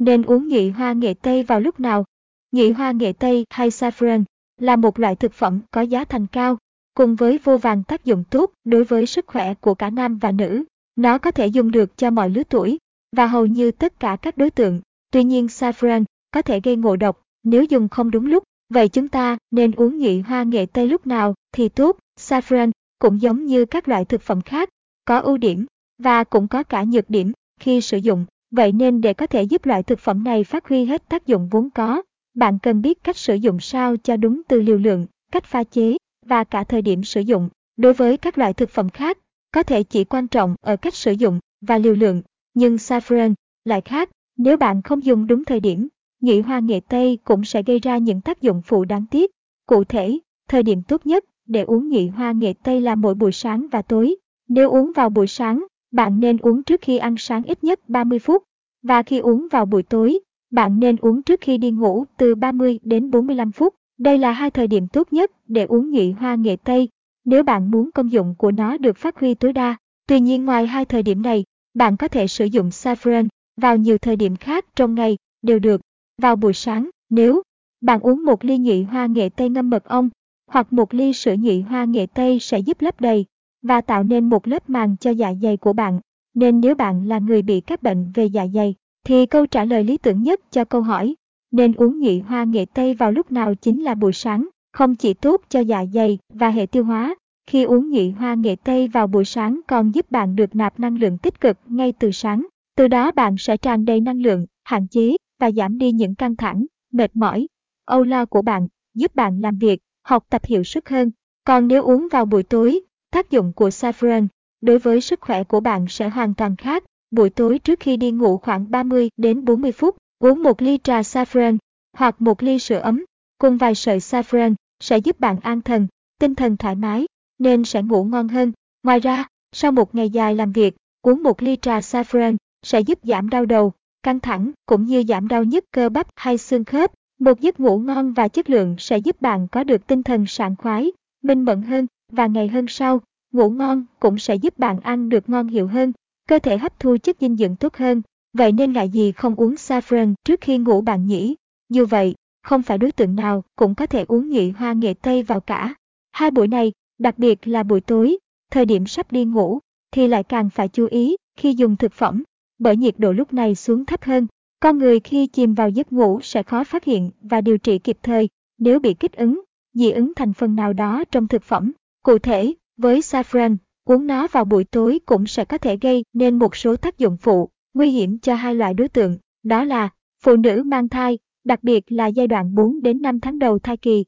Nên uống nhụy hoa nghệ tây vào lúc nào? Nhụy hoa nghệ tây hay saffron là một loại thực phẩm có giá thành cao, cùng với vô vàng tác dụng tốt đối với sức khỏe của cả nam và nữ. Nó có thể dùng được cho mọi lứa tuổi và hầu như tất cả các đối tượng. Tuy nhiên saffron có thể gây ngộ độc nếu dùng không đúng lúc. Vậy chúng ta nên uống nhụy hoa nghệ tây lúc nào thì tốt? Saffron cũng giống như các loại thực phẩm khác, có ưu điểm và cũng có cả nhược điểm khi sử dụng. Vậy nên để có thể giúp loại thực phẩm này phát huy hết tác dụng vốn có, bạn cần biết cách sử dụng sao cho đúng từ liều lượng, cách pha chế và cả thời điểm sử dụng. Đối với các loại thực phẩm khác, có thể chỉ quan trọng ở cách sử dụng và liều lượng, nhưng saffron lại khác, nếu bạn không dùng đúng thời điểm, nhụy hoa nghệ tây cũng sẽ gây ra những tác dụng phụ đáng tiếc. Cụ thể, thời điểm tốt nhất để uống nhụy hoa nghệ tây là mỗi buổi sáng và tối. Nếu uống vào buổi sáng, bạn nên uống trước khi ăn sáng ít nhất 30 phút. Và khi uống vào buổi tối, bạn nên uống trước khi đi ngủ từ 30 đến 45 phút. Đây là hai thời điểm tốt nhất để uống nhụy hoa nghệ tây, nếu bạn muốn công dụng của nó được phát huy tối đa. Tuy nhiên ngoài hai thời điểm này, bạn có thể sử dụng saffron vào nhiều thời điểm khác trong ngày, đều được. Vào buổi sáng, nếu bạn uống một ly nhụy hoa nghệ tây ngâm mật ong, hoặc một ly sữa nhụy hoa nghệ tây sẽ giúp lấp đầy và tạo nên một lớp màng cho dạ dày của bạn. Nên nếu bạn là người bị các bệnh về dạ dày, thì câu trả lời lý tưởng nhất cho câu hỏi nên uống nhụy hoa nghệ tây vào lúc nào chính là buổi sáng, không chỉ tốt cho dạ dày và hệ tiêu hóa. Khi uống nhụy hoa nghệ tây vào buổi sáng còn giúp bạn được nạp năng lượng tích cực ngay từ sáng. Từ đó bạn sẽ tràn đầy năng lượng, hạn chế và giảm đi những căng thẳng, mệt mỏi, âu lo của bạn, giúp bạn làm việc, học tập hiệu suất hơn. Còn nếu uống vào buổi tối, tác dụng của saffron đối với sức khỏe của bạn sẽ hoàn toàn khác. Buổi tối trước khi đi ngủ khoảng 30 đến 40 phút, uống một ly trà saffron hoặc một ly sữa ấm cùng vài sợi saffron sẽ giúp bạn an thần, tinh thần thoải mái, nên sẽ ngủ ngon hơn. Ngoài ra, sau một ngày dài làm việc, uống một ly trà saffron sẽ giúp giảm đau đầu, căng thẳng cũng như giảm đau nhức cơ bắp hay xương khớp. Một giấc ngủ ngon và chất lượng sẽ giúp bạn có được tinh thần sảng khoái, minh mẫn hơn và ngày hôm sau, ngủ ngon cũng sẽ giúp bạn ăn được ngon hiệu hơn, cơ thể hấp thu chất dinh dưỡng tốt hơn. Vậy nên ngại gì không uống saffron trước khi ngủ bạn nhỉ? Như vậy, không phải đối tượng nào cũng có thể uống nhụy hoa nghệ tây vào cả. Hai buổi này, đặc biệt là buổi tối, thời điểm sắp đi ngủ, thì lại càng phải chú ý khi dùng thực phẩm, bởi nhiệt độ lúc này xuống thấp hơn. Con người khi chìm vào giấc ngủ sẽ khó phát hiện và điều trị kịp thời nếu bị kích ứng, dị ứng thành phần nào đó trong thực phẩm. Cụ thể, với saffron, uống nó vào buổi tối cũng sẽ có thể gây nên một số tác dụng phụ, nguy hiểm cho hai loại đối tượng, đó là phụ nữ mang thai, đặc biệt là giai đoạn 4 đến 5 tháng đầu thai kỳ,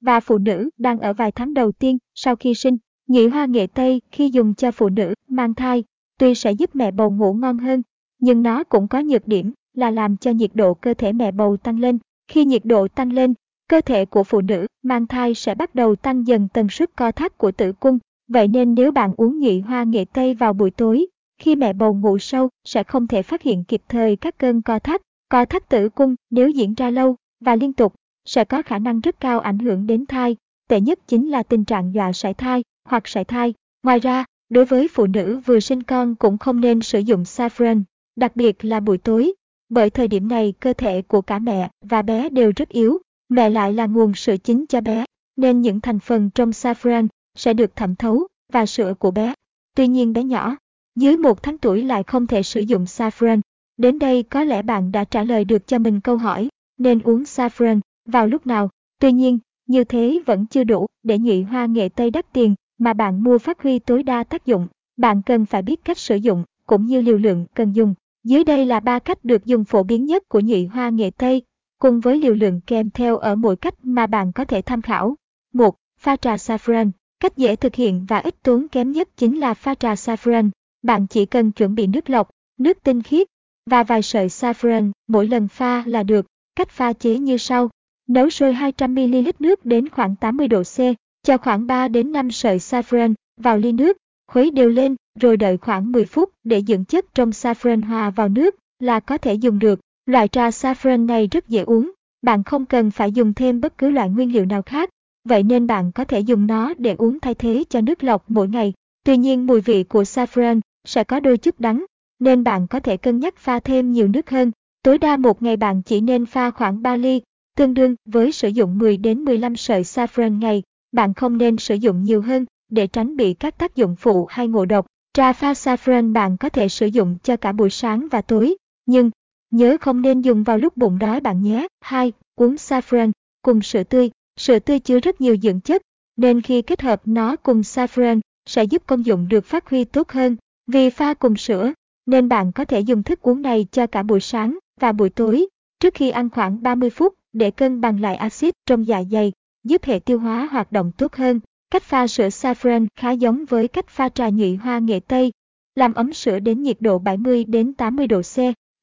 và phụ nữ đang ở vài tháng đầu tiên sau khi sinh. Nhị hoa nghệ tây khi dùng cho phụ nữ mang thai, tuy sẽ giúp mẹ bầu ngủ ngon hơn, nhưng nó cũng có nhược điểm là làm cho nhiệt độ cơ thể mẹ bầu tăng lên. Khi nhiệt độ tăng lên, cơ thể của phụ nữ mang thai sẽ bắt đầu tăng dần tần suất co thắt của tử cung. Vậy nên nếu bạn uống nhụy hoa nghệ tây vào buổi tối, khi mẹ bầu ngủ sâu sẽ không thể phát hiện kịp thời các cơn co thắt. Co thắt tử cung nếu diễn ra lâu và liên tục sẽ có khả năng rất cao ảnh hưởng đến thai. Tệ nhất chính là tình trạng dọa sảy thai hoặc sảy thai. Ngoài ra, đối với phụ nữ vừa sinh con cũng không nên sử dụng saffron, đặc biệt là buổi tối, bởi thời điểm này cơ thể của cả mẹ và bé đều rất yếu, mẹ lại là nguồn sữa chính cho bé, nên những thành phần trong saffron sẽ được thẩm thấu vào sữa của bé. Tuy nhiên bé nhỏ, dưới một tháng tuổi lại không thể sử dụng saffron. Đến đây có lẽ bạn đã trả lời được cho mình câu hỏi, nên uống saffron vào lúc nào. Tuy nhiên, như thế vẫn chưa đủ để nhụy hoa nghệ tây đắt tiền mà bạn mua phát huy tối đa tác dụng. Bạn cần phải biết cách sử dụng cũng như liều lượng cần dùng. Dưới đây là ba cách được dùng phổ biến nhất của nhụy hoa nghệ tây, cùng với liều lượng kèm theo ở mỗi cách mà bạn có thể tham khảo. 1. Pha trà saffron. Cách dễ thực hiện và ít tốn kém nhất chính là pha trà saffron. Bạn chỉ cần chuẩn bị nước lọc, nước tinh khiết và vài sợi saffron mỗi lần pha là được. Cách pha chế như sau. Nấu sôi 200ml nước đến khoảng 80 độ C, cho khoảng 3 đến 5 sợi saffron vào ly nước, khuấy đều lên, rồi đợi khoảng 10 phút để dưỡng chất trong saffron hòa vào nước là có thể dùng được. Loại trà saffron này rất dễ uống, bạn không cần phải dùng thêm bất cứ loại nguyên liệu nào khác, vậy nên bạn có thể dùng nó để uống thay thế cho nước lọc mỗi ngày. Tuy nhiên mùi vị của saffron sẽ có đôi chút đắng, nên bạn có thể cân nhắc pha thêm nhiều nước hơn. Tối đa một ngày bạn chỉ nên pha khoảng 3 ly, tương đương với sử dụng 10 đến 15 sợi saffron ngày. Bạn không nên sử dụng nhiều hơn để tránh bị các tác dụng phụ hay ngộ độc. Trà pha saffron bạn có thể sử dụng cho cả buổi sáng và tối, nhưng nhớ không nên dùng vào lúc bụng đói bạn nhé. 2. Uống saffron cùng sữa tươi. Sữa tươi chứa rất nhiều dưỡng chất, nên khi kết hợp nó cùng saffron sẽ giúp công dụng được phát huy tốt hơn. Vì pha cùng sữa, nên bạn có thể dùng thức uống này cho cả buổi sáng và buổi tối, trước khi ăn khoảng 30 phút để cân bằng lại axit trong dạ dày, giúp hệ tiêu hóa hoạt động tốt hơn. Cách pha sữa saffron khá giống với cách pha trà nhụy hoa nghệ Tây. Làm ấm sữa đến nhiệt độ 70 đến 80 độ C.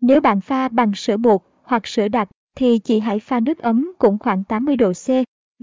Nếu bạn pha bằng sữa bột hoặc sữa đặc thì chỉ hãy pha nước ấm cũng khoảng 80 độ C,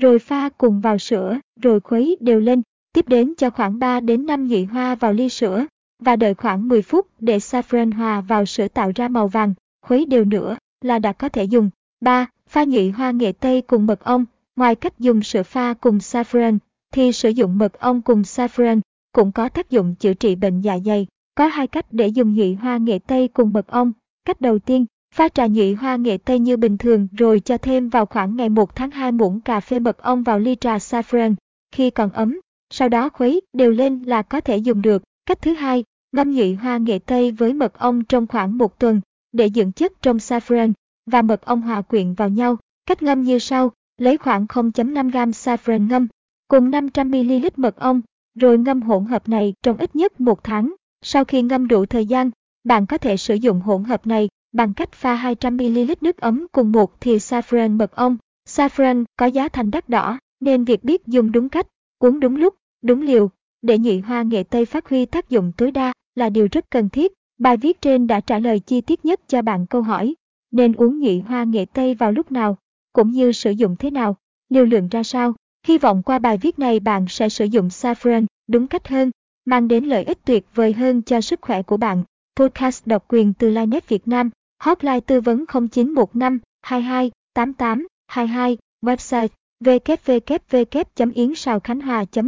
rồi pha cùng vào sữa, rồi khuấy đều lên. Tiếp đến cho khoảng 3 đến 5 nhụy hoa vào ly sữa và đợi khoảng 10 phút để saffron hòa vào sữa tạo ra màu vàng, khuấy đều nữa là đã có thể dùng. 3. Pha nhụy hoa nghệ Tây cùng mật ong. Ngoài cách dùng sữa pha cùng saffron, thì sử dụng mật ong cùng saffron cũng có tác dụng chữa trị bệnh dạ dày. Có hai cách để dùng nhụy hoa nghệ Tây cùng mật ong. Cách đầu tiên, pha trà nhụy hoa nghệ Tây như bình thường rồi cho thêm vào khoảng ngày 1 tháng 2 muỗng cà phê mật ong vào ly trà saffron khi còn ấm. Sau đó khuấy đều lên là có thể dùng được. Cách thứ hai, ngâm nhụy hoa nghệ Tây với mật ong trong khoảng một tuần để dưỡng chất trong saffron và mật ong hòa quyện vào nhau. Cách ngâm như sau, lấy khoảng 0.5 g saffron ngâm cùng 500ml mật ong, rồi ngâm hỗn hợp này trong ít nhất một tháng. Sau khi ngâm đủ thời gian, bạn có thể sử dụng hỗn hợp này bằng cách pha 200ml nước ấm cùng một thìa saffron mật ong. Saffron có giá thành đắt đỏ, nên việc biết dùng đúng cách, uống đúng lúc, đúng liều, để nhụy hoa nghệ Tây phát huy tác dụng tối đa là điều rất cần thiết. Bài viết trên đã trả lời chi tiết nhất cho bạn câu hỏi, nên uống nhụy hoa nghệ Tây vào lúc nào, cũng như sử dụng thế nào, liều lượng ra sao. Hy vọng qua bài viết này bạn sẽ sử dụng saffron đúng cách hơn, mang đến lợi ích tuyệt vời hơn cho sức khỏe của bạn. Podcast độc quyền từ Linet Việt Nam, hotline tư vấn 0915 22 88 22, website www.yến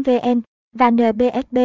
vn và NBSB